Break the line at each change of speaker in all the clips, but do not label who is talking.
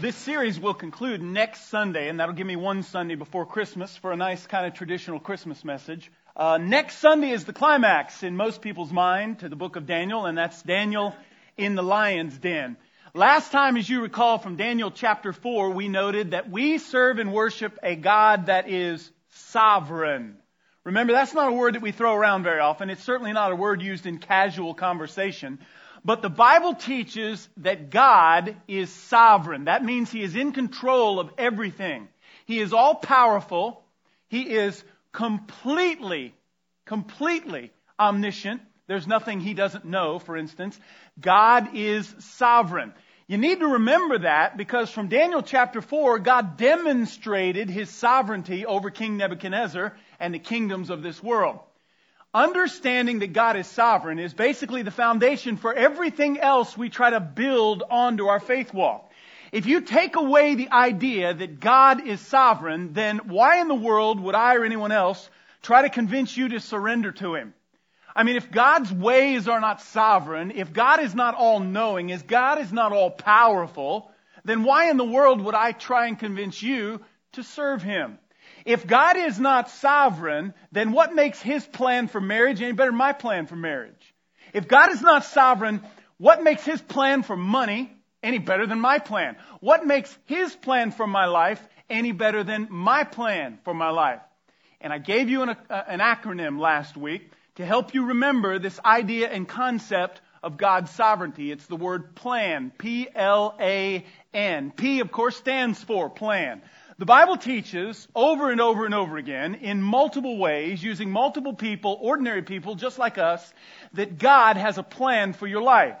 This series will conclude next Sunday, and that'll give me one Sunday before Christmas for a nice kind of traditional Christmas message. Uh, next Sunday is the climax in most people's mind to the book of Daniel, and that's Daniel in the lion's den. Last time, as you recall from Daniel chapter 4, we noted that we serve and worship a God that is sovereign. Remember, that's not a word that we throw around very often. It's certainly not a word used in casual conversation. But the Bible teaches that God is sovereign. That means He is in control of everything. He is all powerful. He is completely, completely omniscient. There's nothing He doesn't know, for instance. God is sovereign. You need to remember that because from Daniel chapter 4, God demonstrated His sovereignty over King Nebuchadnezzar and the kingdoms of this world. Understanding that God is sovereign is basically the foundation for everything else we try to build onto our faith walk. If you take away the idea that God is sovereign, then why in the world would I or anyone else try to convince you to surrender to Him? I mean, if God's ways are not sovereign, if God is not all knowing, if God is not all powerful, then why in the world would I try and convince you to serve Him? If God is not sovereign, then what makes His plan for marriage any better than my plan for marriage? If God is not sovereign, what makes His plan for money any better than my plan? What makes His plan for my life any better than my plan for my life? And I gave you an, uh, an acronym last week to help you remember this idea and concept of God's sovereignty. It's the word plan. P-L-A-N. P, of course, stands for plan. The Bible teaches over and over and over again in multiple ways, using multiple people, ordinary people just like us, that God has a plan for your life.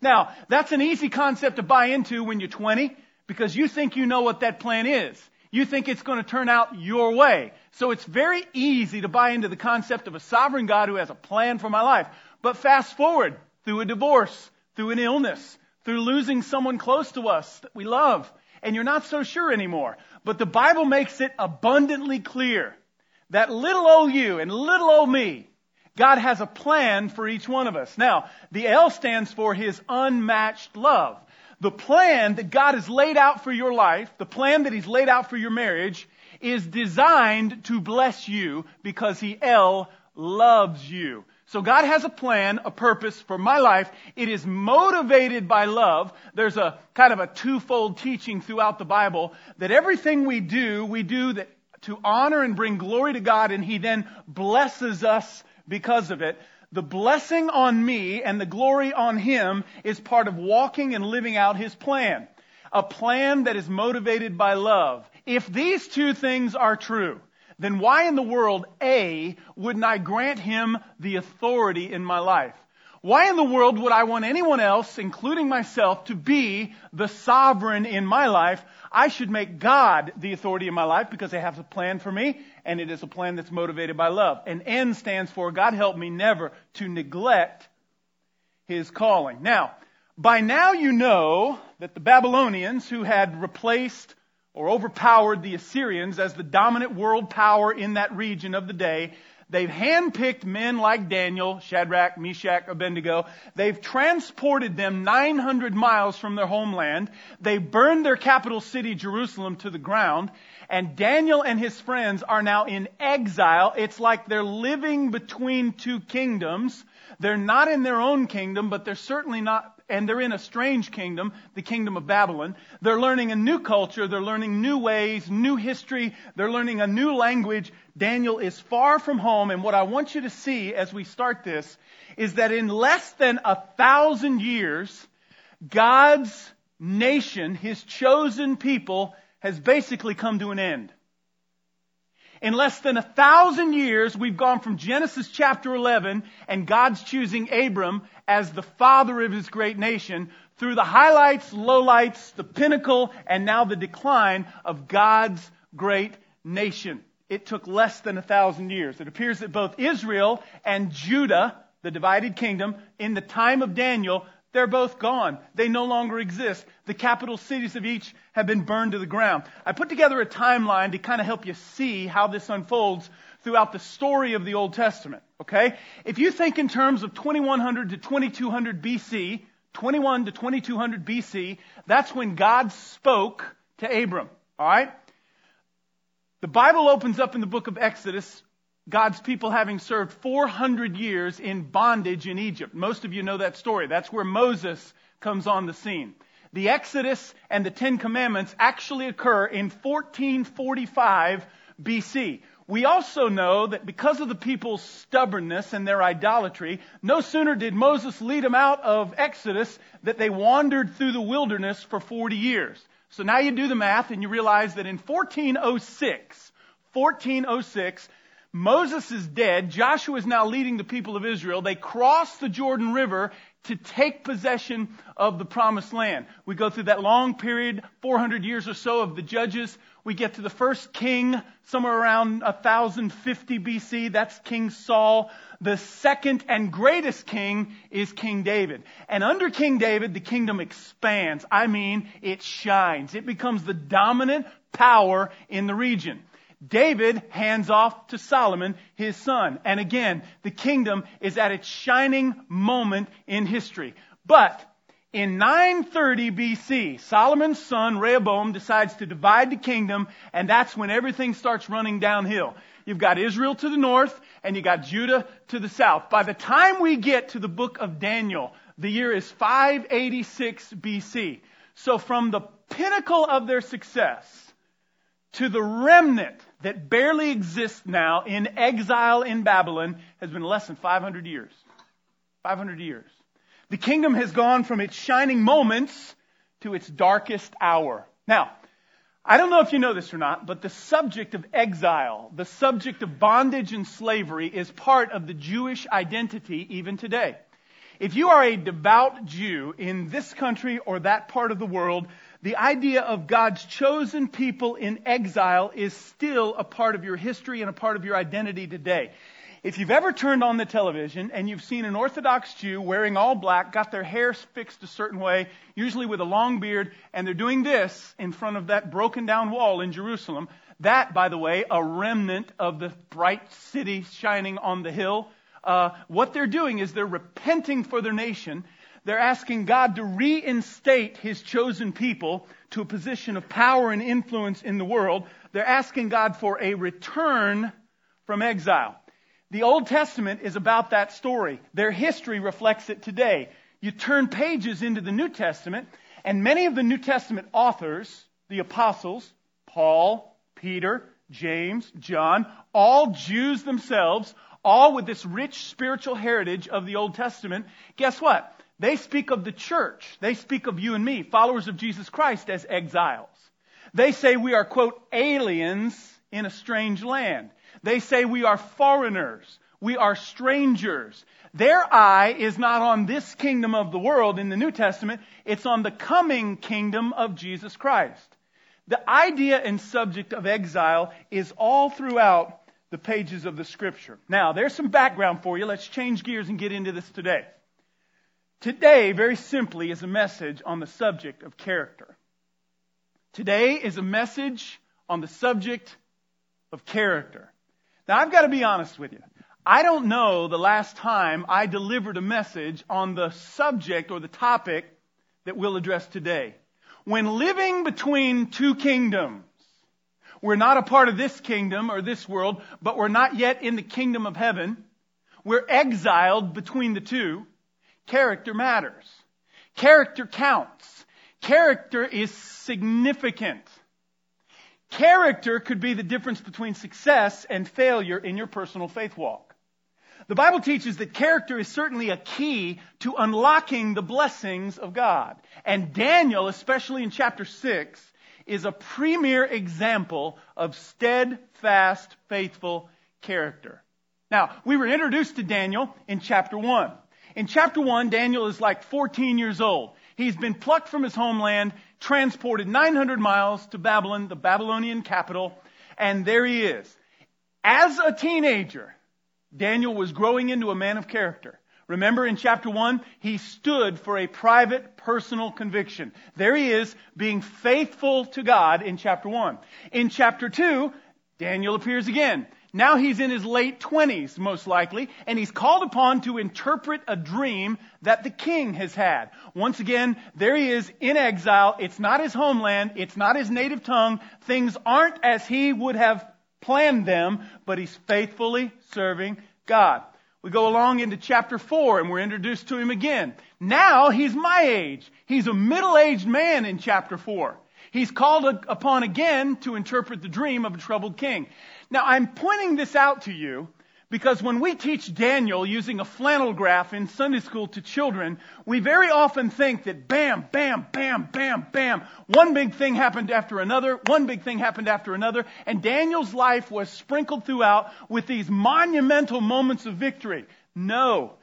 Now, that's an easy concept to buy into when you're 20 because you think you know what that plan is. You think it's going to turn out your way. So it's very easy to buy into the concept of a sovereign God who has a plan for my life. But fast forward through a divorce, through an illness, through losing someone close to us that we love, and you're not so sure anymore. But the Bible makes it abundantly clear that little old you and little old me, God has a plan for each one of us. Now, the L stands for His unmatched love. The plan that God has laid out for your life, the plan that He's laid out for your marriage, is designed to bless you because He L loves you. So God has a plan, a purpose for my life. It is motivated by love. There's a kind of a twofold teaching throughout the Bible that everything we do, we do that to honor and bring glory to God and He then blesses us because of it. The blessing on me and the glory on Him is part of walking and living out His plan. A plan that is motivated by love. If these two things are true, then why in the world, A, wouldn't I grant him the authority in my life? Why in the world would I want anyone else, including myself, to be the sovereign in my life? I should make God the authority in my life because He has a plan for me, and it is a plan that's motivated by love. And N stands for God help me never to neglect His calling. Now, by now you know that the Babylonians who had replaced or overpowered the Assyrians as the dominant world power in that region of the day. They've handpicked men like Daniel, Shadrach, Meshach, Abednego. They've transported them 900 miles from their homeland. They burned their capital city, Jerusalem, to the ground. And Daniel and his friends are now in exile. It's like they're living between two kingdoms. They're not in their own kingdom, but they're certainly not and they're in a strange kingdom, the kingdom of Babylon. They're learning a new culture, they're learning new ways, new history, they're learning a new language. Daniel is far from home, and what I want you to see as we start this is that in less than a thousand years, God's nation, His chosen people, has basically come to an end. In less than a thousand years, we've gone from Genesis chapter 11 and God's choosing Abram as the father of his great nation through the highlights, lowlights, the pinnacle, and now the decline of God's great nation. It took less than a thousand years. It appears that both Israel and Judah, the divided kingdom, in the time of Daniel, they're both gone. They no longer exist. The capital cities of each have been burned to the ground. I put together a timeline to kind of help you see how this unfolds throughout the story of the Old Testament. Okay? If you think in terms of 2100 to 2200 BC, 21 to 2200 BC. That's when God spoke to Abram. All right? The Bible opens up in the book of Exodus, God's people having served 400 years in bondage in Egypt. Most of you know that story. That's where Moses comes on the scene. The Exodus and the Ten Commandments actually occur in 1445 BC. We also know that because of the people's stubbornness and their idolatry, no sooner did Moses lead them out of Exodus that they wandered through the wilderness for 40 years. So now you do the math and you realize that in 1406, 1406, Moses is dead. Joshua is now leading the people of Israel. They cross the Jordan River to take possession of the promised land. We go through that long period, 400 years or so of the judges. We get to the first king somewhere around 1050 BC. That's King Saul. The second and greatest king is King David. And under King David, the kingdom expands. I mean, it shines. It becomes the dominant power in the region. David hands off to Solomon, his son. And again, the kingdom is at its shining moment in history. But in 930 BC, Solomon's son Rehoboam decides to divide the kingdom, and that's when everything starts running downhill. You've got Israel to the north, and you got Judah to the south. By the time we get to the book of Daniel, the year is 586 BC. So from the pinnacle of their success, to the remnant that barely exists now in exile in Babylon has been less than 500 years. 500 years. The kingdom has gone from its shining moments to its darkest hour. Now, I don't know if you know this or not, but the subject of exile, the subject of bondage and slavery is part of the Jewish identity even today. If you are a devout Jew in this country or that part of the world, the idea of God's chosen people in exile is still a part of your history and a part of your identity today. If you've ever turned on the television and you've seen an Orthodox Jew wearing all black, got their hair fixed a certain way, usually with a long beard, and they're doing this in front of that broken down wall in Jerusalem, that, by the way, a remnant of the bright city shining on the hill, uh, what they're doing is they're repenting for their nation they're asking God to reinstate His chosen people to a position of power and influence in the world. They're asking God for a return from exile. The Old Testament is about that story. Their history reflects it today. You turn pages into the New Testament, and many of the New Testament authors, the apostles, Paul, Peter, James, John, all Jews themselves, all with this rich spiritual heritage of the Old Testament, guess what? They speak of the church. They speak of you and me, followers of Jesus Christ, as exiles. They say we are, quote, aliens in a strange land. They say we are foreigners. We are strangers. Their eye is not on this kingdom of the world in the New Testament. It's on the coming kingdom of Jesus Christ. The idea and subject of exile is all throughout the pages of the scripture. Now, there's some background for you. Let's change gears and get into this today. Today, very simply, is a message on the subject of character. Today is a message on the subject of character. Now, I've got to be honest with you. I don't know the last time I delivered a message on the subject or the topic that we'll address today. When living between two kingdoms, we're not a part of this kingdom or this world, but we're not yet in the kingdom of heaven. We're exiled between the two. Character matters. Character counts. Character is significant. Character could be the difference between success and failure in your personal faith walk. The Bible teaches that character is certainly a key to unlocking the blessings of God. And Daniel, especially in chapter 6, is a premier example of steadfast, faithful character. Now, we were introduced to Daniel in chapter 1. In chapter 1, Daniel is like 14 years old. He's been plucked from his homeland, transported 900 miles to Babylon, the Babylonian capital, and there he is. As a teenager, Daniel was growing into a man of character. Remember in chapter 1, he stood for a private, personal conviction. There he is, being faithful to God in chapter 1. In chapter 2, Daniel appears again. Now he's in his late 20s, most likely, and he's called upon to interpret a dream that the king has had. Once again, there he is in exile. It's not his homeland. It's not his native tongue. Things aren't as he would have planned them, but he's faithfully serving God. We go along into chapter 4 and we're introduced to him again. Now he's my age. He's a middle-aged man in chapter 4. He's called upon again to interpret the dream of a troubled king. Now I'm pointing this out to you because when we teach Daniel using a flannel graph in Sunday school to children, we very often think that bam, bam, bam, bam, bam, one big thing happened after another, one big thing happened after another, and Daniel's life was sprinkled throughout with these monumental moments of victory. No.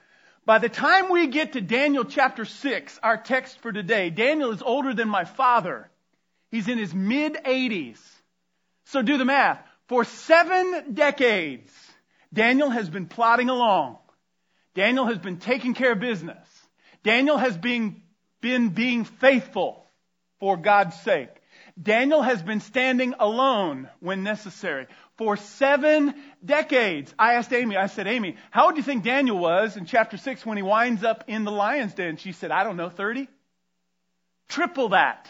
By the time we get to Daniel chapter 6, our text for today, Daniel is older than my father. He's in his mid 80s. So do the math. For seven decades, Daniel has been plodding along. Daniel has been taking care of business. Daniel has been, been being faithful for God's sake. Daniel has been standing alone when necessary for seven decades. I asked Amy, I said, Amy, how would you think Daniel was in chapter 6 when he winds up in the lion's den? She said, I don't know, 30? Triple that.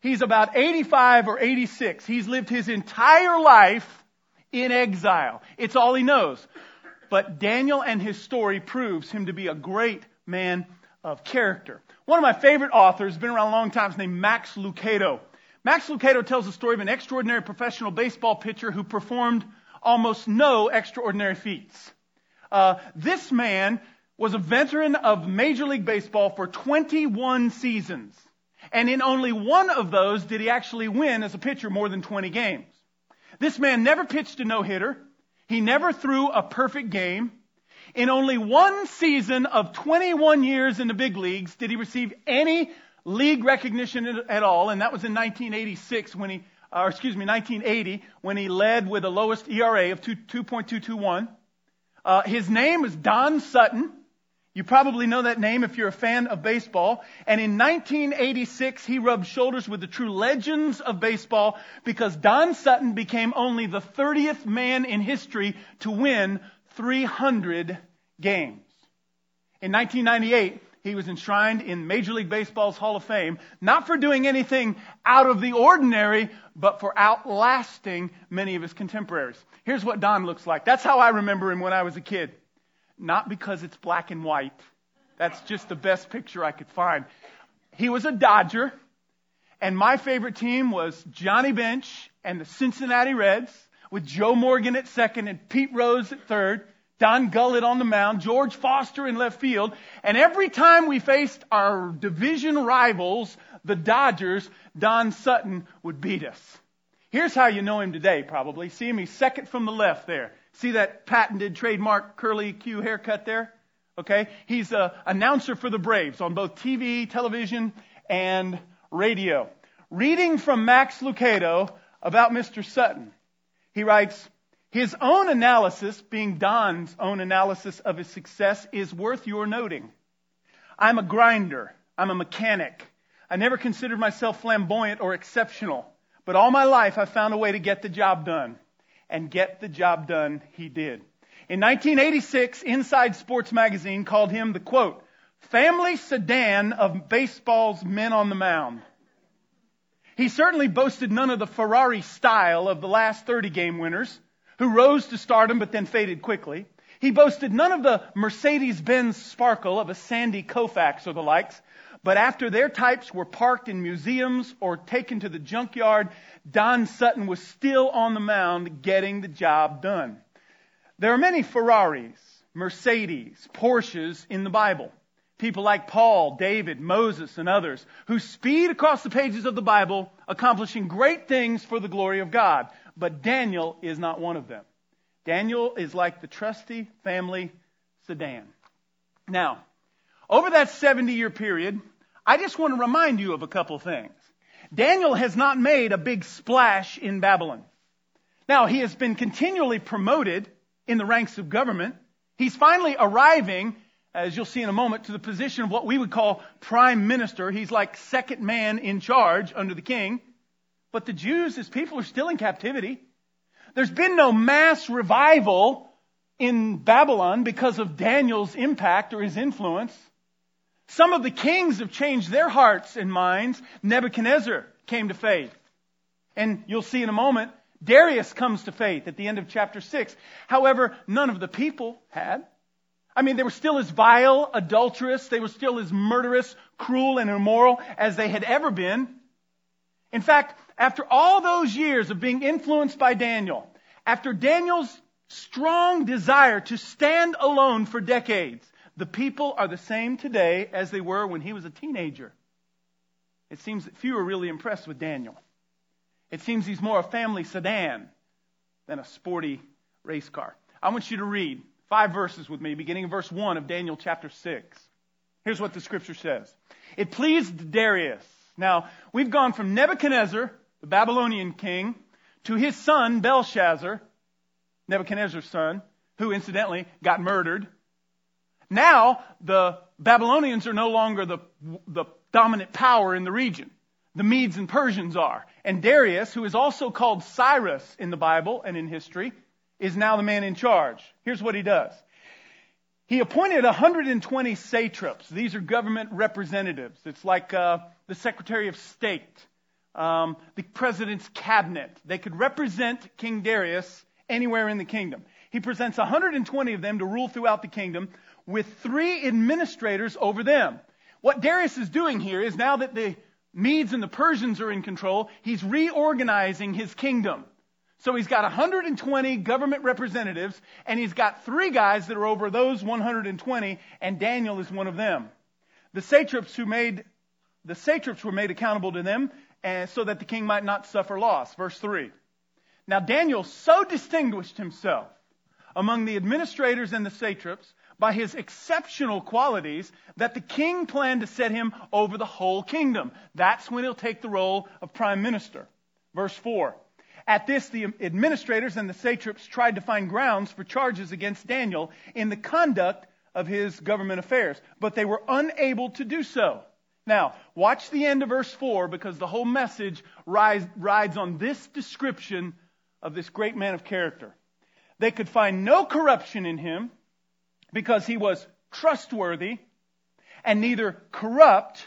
He's about 85 or 86. He's lived his entire life in exile. It's all he knows. But Daniel and his story proves him to be a great man of character. One of my favorite authors, been around a long time, is named Max Lucado. Max Lucado tells the story of an extraordinary professional baseball pitcher who performed almost no extraordinary feats. Uh, this man was a veteran of Major League Baseball for 21 seasons. And in only one of those did he actually win as a pitcher more than 20 games. This man never pitched a no-hitter. He never threw a perfect game. In only one season of 21 years in the big leagues did he receive any league recognition at all, and that was in 1986 when he, or excuse me, 1980 when he led with the lowest ERA of 2, 2.221. Uh, his name is Don Sutton. You probably know that name if you're a fan of baseball. And in 1986, he rubbed shoulders with the true legends of baseball because Don Sutton became only the 30th man in history to win 300 games. In 1998, he was enshrined in Major League Baseball's Hall of Fame, not for doing anything out of the ordinary, but for outlasting many of his contemporaries. Here's what Don looks like. That's how I remember him when I was a kid not because it's black and white. That's just the best picture I could find. He was a Dodger, and my favorite team was Johnny Bench and the Cincinnati Reds, with Joe Morgan at second and Pete Rose at third, Don Gullett on the mound, George Foster in left field, and every time we faced our division rivals, the Dodgers, Don Sutton would beat us. Here's how you know him today, probably. See him, he's second from the left there. See that patented trademark curly Q haircut there? Okay? He's an announcer for the Braves on both TV, television, and radio. Reading from Max Lucado about Mr. Sutton, he writes, his own analysis, being Don's own analysis of his success, is worth your noting. I'm a grinder. I'm a mechanic. I never considered myself flamboyant or exceptional, but all my life I've found a way to get the job done and get the job done he did. In 1986, Inside Sports Magazine called him the quote, family sedan of baseball's men on the mound. He certainly boasted none of the Ferrari style of the last 30 game winners, who rose to stardom but then faded quickly. He boasted none of the Mercedes-Benz sparkle of a Sandy Koufax or the likes, but after their types were parked in museums or taken to the junkyard, Don Sutton was still on the mound getting the job done. There are many Ferraris, Mercedes, Porsches in the Bible. People like Paul, David, Moses, and others who speed across the pages of the Bible, accomplishing great things for the glory of God. But Daniel is not one of them. Daniel is like the trusty family sedan. Now, over that 70 year period, I just want to remind you of a couple things. Daniel has not made a big splash in Babylon. Now, he has been continually promoted in the ranks of government. He's finally arriving, as you'll see in a moment, to the position of what we would call prime minister. He's like second man in charge under the king. But the Jews, his people, are still in captivity. There's been no mass revival in Babylon because of Daniel's impact or his influence. Some of the kings have changed their hearts and minds. Nebuchadnezzar came to faith. And you'll see in a moment, Darius comes to faith at the end of chapter 6. However, none of the people had. I mean, they were still as vile, adulterous, they were still as murderous, cruel, and immoral as they had ever been. In fact, after all those years of being influenced by Daniel, after Daniel's strong desire to stand alone for decades, the people are the same today as they were when he was a teenager. It seems that few are really impressed with Daniel. It seems he's more a family sedan than a sporty race car. I want you to read five verses with me, beginning in verse 1 of Daniel chapter 6. Here's what the scripture says. It pleased Darius. Now, we've gone from Nebuchadnezzar, the Babylonian king, to his son, Belshazzar, Nebuchadnezzar's son, who incidentally got murdered. Now, the Babylonians are no longer the, the dominant power in the region. The Medes and Persians are. And Darius, who is also called Cyrus in the Bible and in history, is now the man in charge. Here's what he does. He appointed 120 satraps. These are government representatives. It's like uh, the Secretary of State, um, the president's cabinet. They could represent King Darius anywhere in the kingdom. He presents 120 of them to rule throughout the kingdom with three administrators over them. What Darius is doing here is now that the Medes and the Persians are in control, he's reorganizing his kingdom. So he's got 120 government representatives, and he's got three guys that are over those 120, and Daniel is one of them. The satraps who made the satraps were made accountable to them, and so that the king might not suffer loss. Verse three. Now Daniel so distinguished himself among the administrators and the satraps by his exceptional qualities that the king planned to set him over the whole kingdom. That's when he'll take the role of prime minister. Verse 4. At this, the administrators and the satraps tried to find grounds for charges against Daniel in the conduct of his government affairs, but they were unable to do so. Now, watch the end of verse 4 because the whole message rides, rides on this description of this great man of character. They could find no corruption in him because he was trustworthy and neither corrupt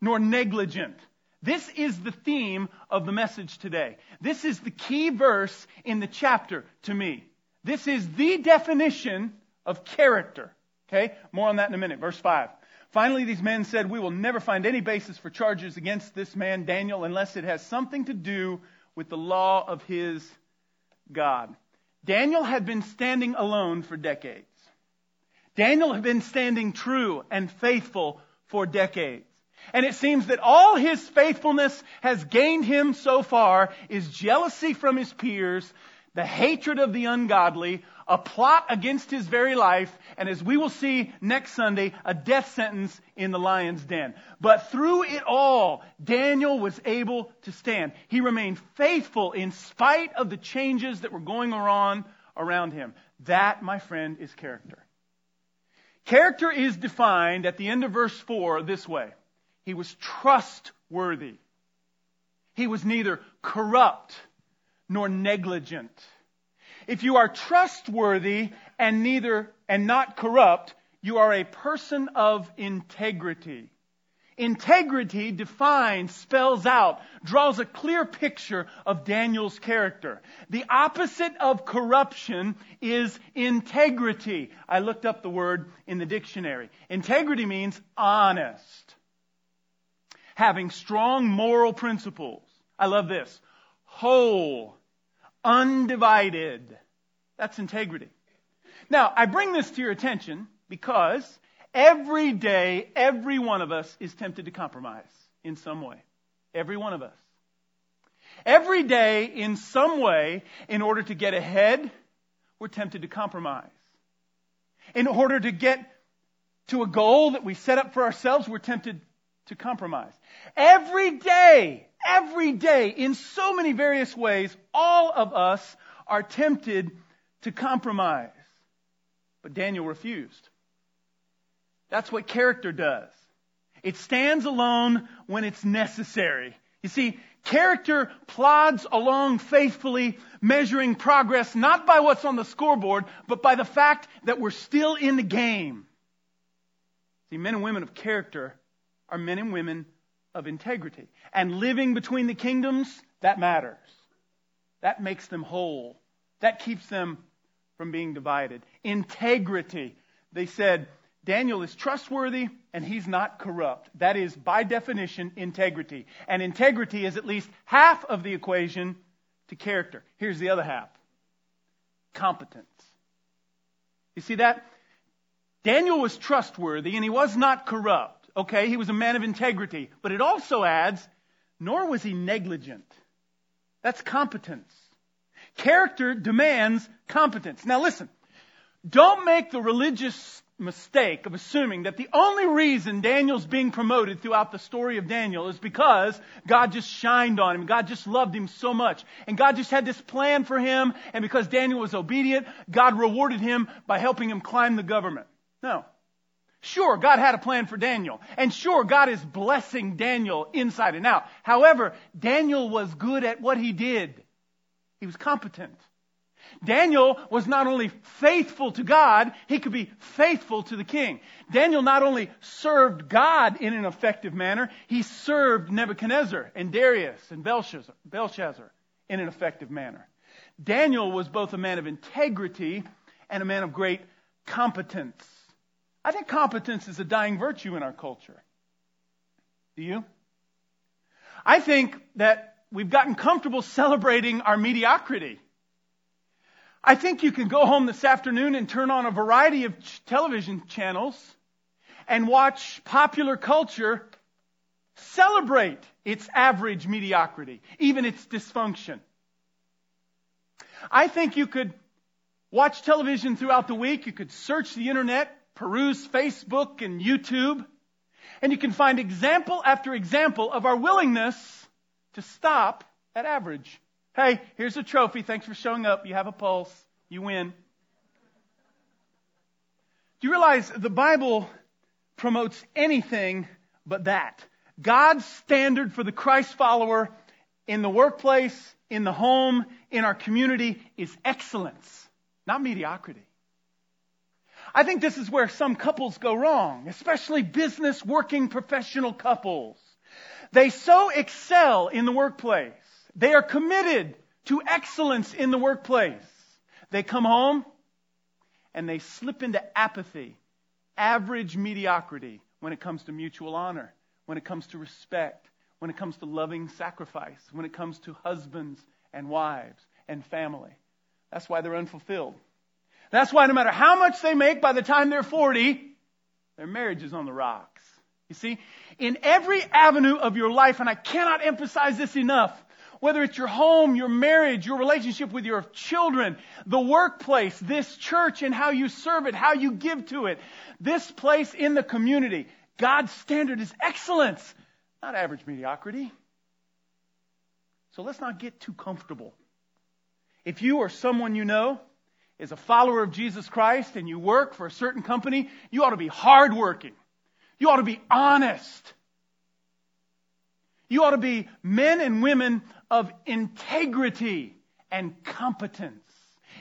nor negligent. This is the theme of the message today. This is the key verse in the chapter to me. This is the definition of character. Okay? More on that in a minute. Verse 5. Finally, these men said, We will never find any basis for charges against this man, Daniel, unless it has something to do with the law of his God. Daniel had been standing alone for decades. Daniel had been standing true and faithful for decades. And it seems that all his faithfulness has gained him so far is jealousy from his peers, the hatred of the ungodly, a plot against his very life, and as we will see next Sunday, a death sentence in the lion's den. But through it all, Daniel was able to stand. He remained faithful in spite of the changes that were going on around him. That, my friend, is character. Character is defined at the end of verse 4 this way. He was trustworthy. He was neither corrupt nor negligent. If you are trustworthy and neither and not corrupt, you are a person of integrity. Integrity defines, spells out, draws a clear picture of Daniel's character. The opposite of corruption is integrity. I looked up the word in the dictionary. Integrity means honest having strong moral principles. I love this. Whole, undivided. That's integrity. Now, I bring this to your attention because every day, every one of us is tempted to compromise in some way. Every one of us. Every day, in some way, in order to get ahead, we're tempted to compromise. In order to get to a goal that we set up for ourselves, we're tempted to compromise. Every day, every day, in so many various ways, all of us are tempted to compromise. But Daniel refused. That's what character does. It stands alone when it's necessary. You see, character plods along faithfully, measuring progress not by what's on the scoreboard, but by the fact that we're still in the game. See, men and women of character are men and women of integrity. And living between the kingdoms, that matters. That makes them whole. That keeps them from being divided. Integrity. They said, Daniel is trustworthy and he's not corrupt. That is, by definition, integrity. And integrity is at least half of the equation to character. Here's the other half competence. You see that? Daniel was trustworthy and he was not corrupt. Okay, he was a man of integrity. But it also adds, nor was he negligent. That's competence. Character demands competence. Now listen, don't make the religious mistake of assuming that the only reason Daniel's being promoted throughout the story of Daniel is because God just shined on him. God just loved him so much. And God just had this plan for him. And because Daniel was obedient, God rewarded him by helping him climb the government. No. Sure, God had a plan for Daniel. And sure, God is blessing Daniel inside and out. However, Daniel was good at what he did. He was competent. Daniel was not only faithful to God, he could be faithful to the king. Daniel not only served God in an effective manner, he served Nebuchadnezzar and Darius and Belshazzar, Belshazzar in an effective manner. Daniel was both a man of integrity and a man of great competence. I think competence is a dying virtue in our culture. Do you? I think that we've gotten comfortable celebrating our mediocrity. I think you can go home this afternoon and turn on a variety of television channels and watch popular culture celebrate its average mediocrity, even its dysfunction. I think you could watch television throughout the week. You could search the internet, peruse Facebook and YouTube, and you can find example after example of our willingness to stop at average. Hey, here's a trophy. Thanks for showing up. You have a pulse. You win. Do you realize the Bible promotes anything but that? God's standard for the Christ follower in the workplace, in the home, in our community is excellence, not mediocrity. I think this is where some couples go wrong, especially business working professional couples. They so excel in the workplace they are committed to excellence in the workplace. They come home and they slip into apathy, average mediocrity when it comes to mutual honor, when it comes to respect, when it comes to loving sacrifice, when it comes to husbands and wives and family. That's why they're unfulfilled. That's why no matter how much they make by the time they're 40, their marriage is on the rocks. You see, in every avenue of your life, and I cannot emphasize this enough, whether it's your home, your marriage, your relationship with your children, the workplace, this church and how you serve it, how you give to it, this place in the community. God's standard is excellence, not average mediocrity. So let's not get too comfortable. If you or someone you know is a follower of Jesus Christ and you work for a certain company, you ought to be hardworking. You ought to be honest. You ought to be men and women of integrity and competence.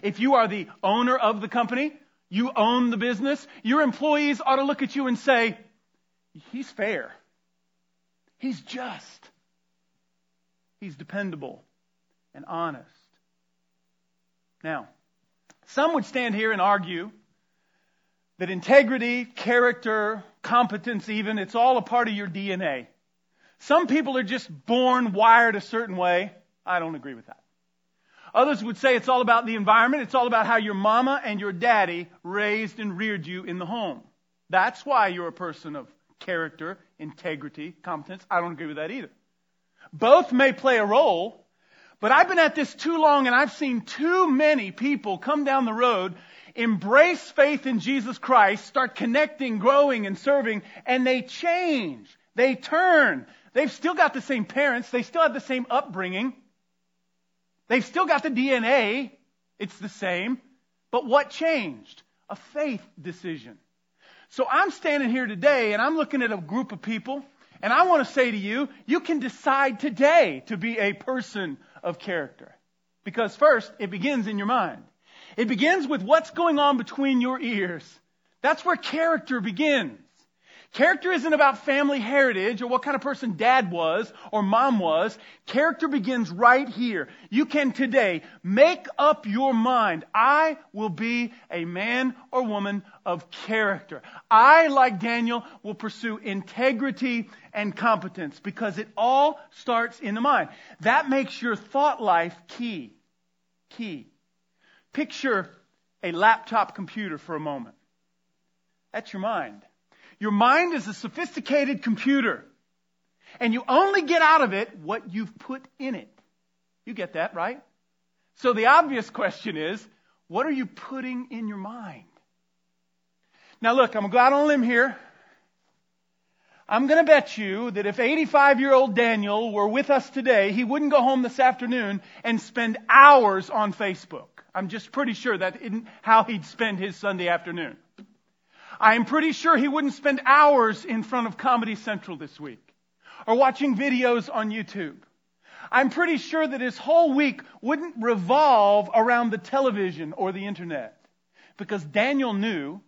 If you are the owner of the company, you own the business, your employees ought to look at you and say, he's fair. He's just. He's dependable and honest. Now, some would stand here and argue that integrity, character, competence even, it's all a part of your DNA. Some people are just born wired a certain way. I don't agree with that. Others would say it's all about the environment. It's all about how your mama and your daddy raised and reared you in the home. That's why you're a person of character, integrity, competence. I don't agree with that either. Both may play a role, but I've been at this too long and I've seen too many people come down the road, embrace faith in Jesus Christ, start connecting, growing, and serving, and they change. They turn. They've still got the same parents. They still have the same upbringing. They've still got the DNA. It's the same. But what changed? A faith decision. So I'm standing here today and I'm looking at a group of people And I want to say to you, you can decide today to be a person of character. Because first, it begins in your mind. It begins with what's going on between your ears. That's where character begins. Character isn't about family heritage or what kind of person dad was or mom was. Character begins right here. You can today make up your mind. I will be a man or woman of character. I, like Daniel, will pursue integrity and competence because it all starts in the mind. That makes your thought life key. Key. Picture a laptop computer for a moment. That's your mind. Your mind is a sophisticated computer. And you only get out of it what you've put in it. You get that, right? So the obvious question is, what are you putting in your mind? Now look, I'm going to go out on a limb here. I'm going to bet you that if 85 year old Daniel were with us today, he wouldn't go home this afternoon and spend hours on Facebook. I'm just pretty sure that isn't how he'd spend his Sunday afternoon. I'm pretty sure he wouldn't spend hours in front of Comedy Central this week or watching videos on YouTube. I'm pretty sure that his whole week wouldn't revolve around the television or the internet because Daniel knew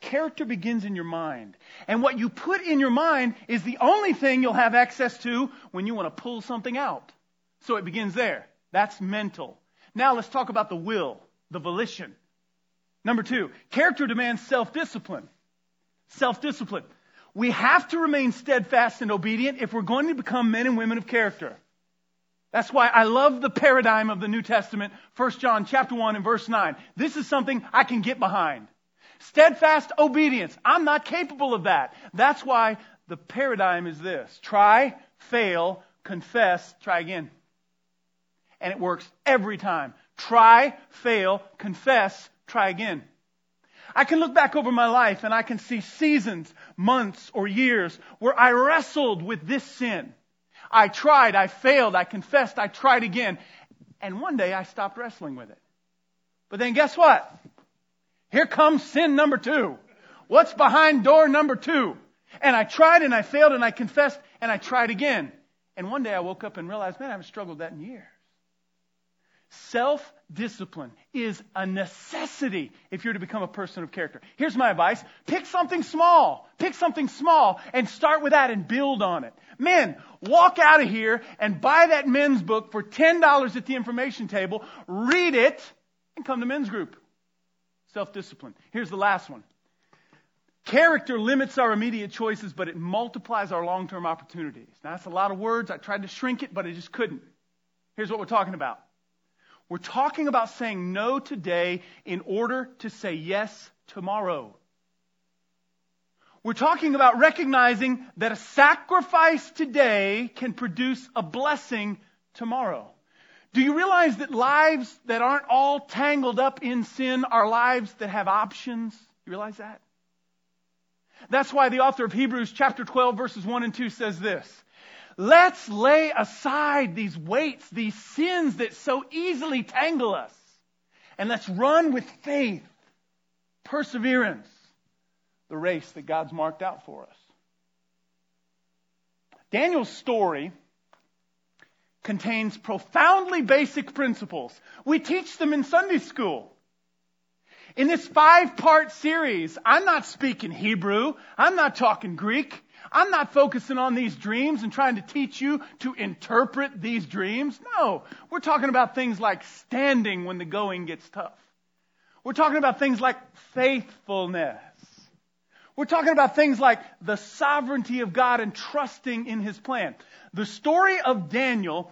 character begins in your mind. And what you put in your mind is the only thing you'll have access to when you want to pull something out. So it begins there. That's mental. Now let's talk about the will, the volition. Number two, character demands self-discipline. Self-discipline. We have to remain steadfast and obedient if we're going to become men and women of character. That's why I love the paradigm of the New Testament, 1 John chapter 1 and verse 9. This is something I can get behind. Steadfast obedience. I'm not capable of that. That's why the paradigm is this. Try, fail, confess, try again. And it works every time. Try, fail, confess, try again. I can look back over my life and I can see seasons, months, or years where I wrestled with this sin. I tried, I failed, I confessed, I tried again. And one day I stopped wrestling with it. But then guess what? Here comes sin number two. What's behind door number two? And I tried and I failed and I confessed and I tried again. And one day I woke up and realized, man, I haven't struggled that in years. Self discipline is a necessity if you're to become a person of character. Here's my advice. Pick something small. Pick something small and start with that and build on it. Men, walk out of here and buy that men's book for $10 at the information table, read it, and come to men's group. Self discipline. Here's the last one. Character limits our immediate choices, but it multiplies our long term opportunities. Now, that's a lot of words. I tried to shrink it, but I just couldn't. Here's what we're talking about we're talking about saying no today in order to say yes tomorrow. We're talking about recognizing that a sacrifice today can produce a blessing tomorrow. Do you realize that lives that aren't all tangled up in sin are lives that have options? You realize that? That's why the author of Hebrews chapter 12 verses 1 and 2 says this. Let's lay aside these weights, these sins that so easily tangle us. And let's run with faith, perseverance, the race that God's marked out for us. Daniel's story contains profoundly basic principles. We teach them in Sunday school. In this five part series, I'm not speaking Hebrew. I'm not talking Greek. I'm not focusing on these dreams and trying to teach you to interpret these dreams. No. We're talking about things like standing when the going gets tough. We're talking about things like faithfulness. We're talking about things like the sovereignty of God and trusting in His plan. The story of Daniel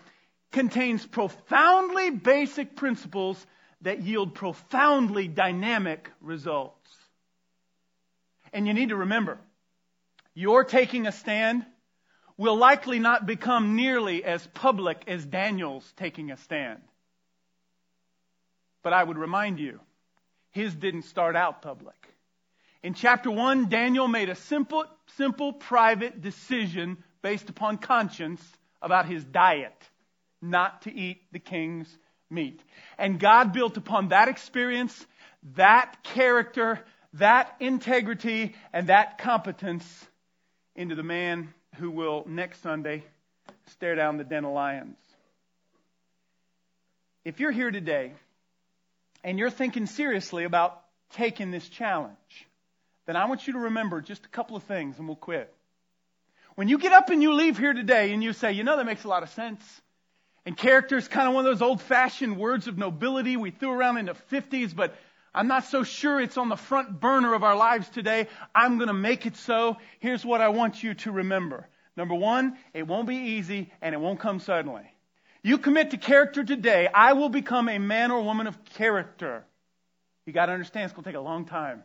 contains profoundly basic principles that yield profoundly dynamic results. And you need to remember, your taking a stand will likely not become nearly as public as Daniel's taking a stand. But I would remind you, his didn't start out public. In chapter 1, Daniel made a simple, simple private decision based upon conscience about his diet, not to eat the king's meat. And God built upon that experience, that character, that integrity, and that competence into the man who will next Sunday stare down the den of lions. If you're here today and you're thinking seriously about taking this challenge, then I want you to remember just a couple of things and we'll quit. When you get up and you leave here today and you say, you know, that makes a lot of sense. And character is kind of one of those old fashioned words of nobility we threw around in the 50s, but I'm not so sure it's on the front burner of our lives today. I'm going to make it so. Here's what I want you to remember. Number one, it won't be easy and it won't come suddenly. You commit to character today, I will become a man or woman of character. You got to understand, it's going to take a long time.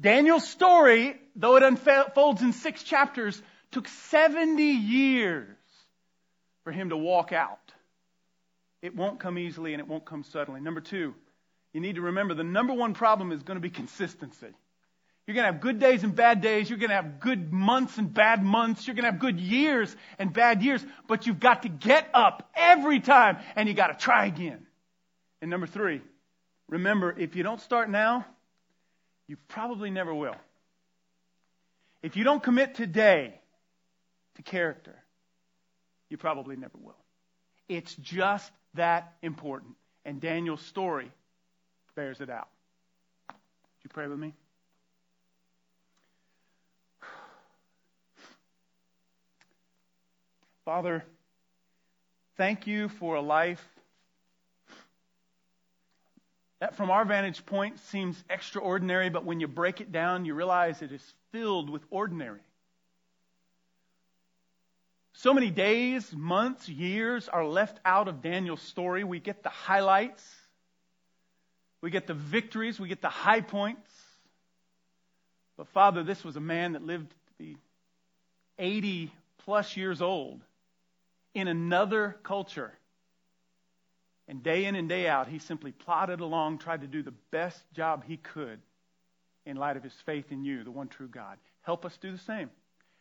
Daniel's story, though it unfolds in six chapters, took 70 years for him to walk out. It won't come easily and it won't come suddenly. Number two, you need to remember the number one problem is going to be consistency. You're going to have good days and bad days. You're going to have good months and bad months. You're going to have good years and bad years. But you've got to get up every time and you got to try again. And number three, remember, if you don't start now, you probably never will. If you don't commit today to character, you probably never will. It's just that important. And Daniel's story bears it out. Would you pray with me? Father, thank you for a life that, from our vantage point, seems extraordinary, but when you break it down, you realize it is filled with ordinary. So many days, months, years are left out of Daniel's story. We get the highlights, we get the victories, we get the high points. But Father, this was a man that lived to be 80 plus years old in another culture. And day in and day out, he simply plodded along, tried to do the best job he could in light of his faith in you, the one true God. Help us do the same.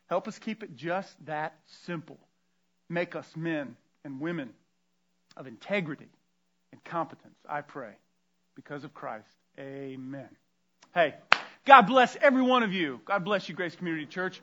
Help us keep it just that simple. Make us men and women of integrity and competence, I pray, because of Christ. Amen. Hey, God bless every one of you. God bless you, Grace Community Church.